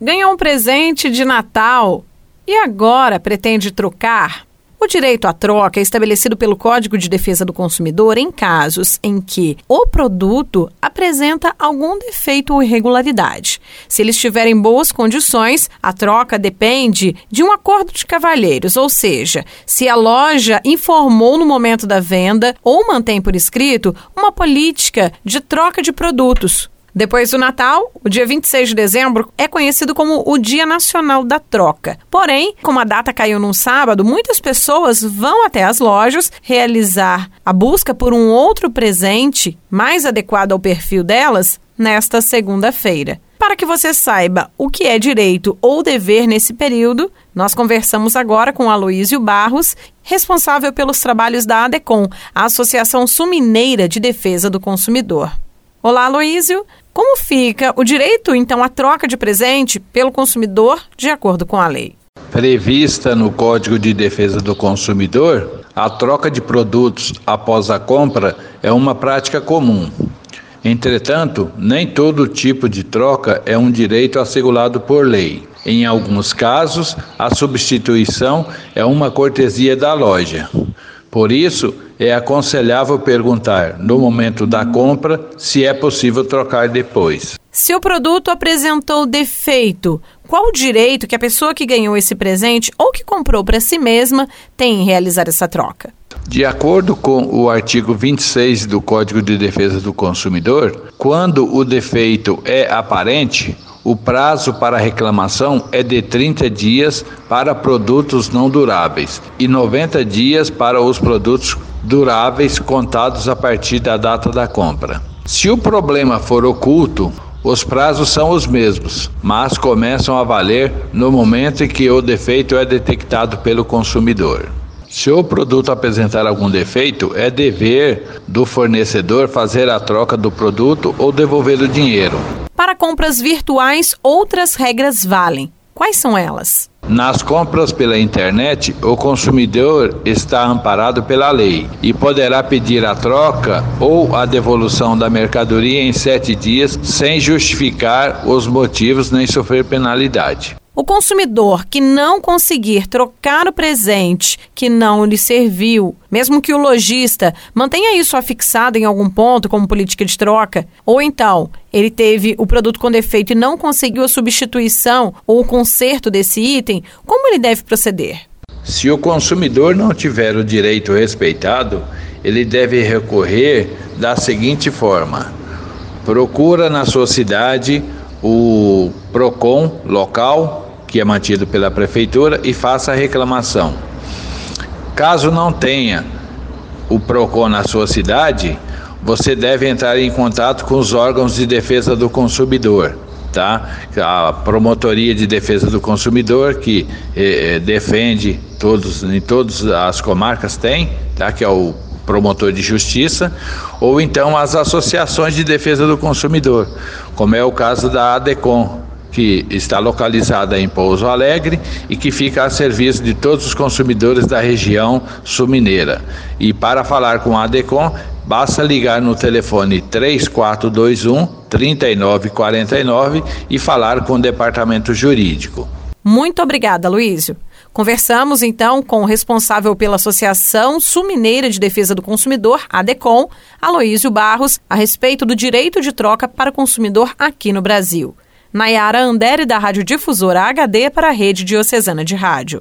ganhou um presente de Natal e agora pretende trocar? O direito à troca é estabelecido pelo Código de Defesa do Consumidor em casos em que o produto apresenta algum defeito ou irregularidade. Se ele estiver em boas condições, a troca depende de um acordo de cavalheiros, ou seja, se a loja informou no momento da venda ou mantém por escrito uma política de troca de produtos. Depois do Natal, o dia 26 de dezembro é conhecido como o Dia Nacional da Troca. Porém, como a data caiu num sábado, muitas pessoas vão até as lojas realizar a busca por um outro presente mais adequado ao perfil delas nesta segunda-feira. Para que você saiba o que é direito ou dever nesse período, nós conversamos agora com Aloísio Barros, responsável pelos trabalhos da ADECOM, a Associação Sumineira de Defesa do Consumidor. Olá, Aloísio. Como fica o direito, então, à troca de presente pelo consumidor de acordo com a lei? Prevista no Código de Defesa do Consumidor, a troca de produtos após a compra é uma prática comum. Entretanto, nem todo tipo de troca é um direito assegurado por lei. Em alguns casos, a substituição é uma cortesia da loja. Por isso, é aconselhável perguntar, no momento da compra, se é possível trocar depois. Se o produto apresentou defeito, qual o direito que a pessoa que ganhou esse presente ou que comprou para si mesma tem em realizar essa troca? De acordo com o artigo 26 do Código de Defesa do Consumidor, quando o defeito é aparente, o prazo para reclamação é de 30 dias para produtos não duráveis e 90 dias para os produtos duráveis contados a partir da data da compra. Se o problema for oculto, os prazos são os mesmos, mas começam a valer no momento em que o defeito é detectado pelo consumidor. Se o produto apresentar algum defeito, é dever do fornecedor fazer a troca do produto ou devolver o dinheiro. Para compras virtuais, outras regras valem. Quais são elas? Nas compras pela internet, o consumidor está amparado pela lei e poderá pedir a troca ou a devolução da mercadoria em sete dias sem justificar os motivos nem sofrer penalidade. Consumidor que não conseguir trocar o presente que não lhe serviu, mesmo que o lojista mantenha isso afixado em algum ponto como política de troca, ou então ele teve o produto com defeito e não conseguiu a substituição ou o conserto desse item, como ele deve proceder? Se o consumidor não tiver o direito respeitado, ele deve recorrer da seguinte forma: procura na sua cidade o PROCON local, que é mantido pela prefeitura, e faça a reclamação. Caso não tenha o PROCON na sua cidade, você deve entrar em contato com os órgãos de defesa do consumidor, tá? A Promotoria de Defesa do Consumidor, que eh, eh defende todos, em todas as comarcas tem, tá? Que é o promotor de justiça, ou então as associações de defesa do consumidor, como é o caso da ADECOM, que está localizada em Pouso Alegre e que fica a serviço de todos os consumidores da região sul-mineira. E para falar com a ADECOM, basta ligar no telefone 3421 3949 e falar com o departamento jurídico. Muito obrigada, Luísio. Conversamos então com o responsável pela Associação Sul-Mineira de Defesa do Consumidor, ADECOM, Aloísio Barros, a respeito do direito de troca para o consumidor aqui no Brasil. Nayara Andere, da Rádio Difusora HD, para a Rede Diocesana de Rádio.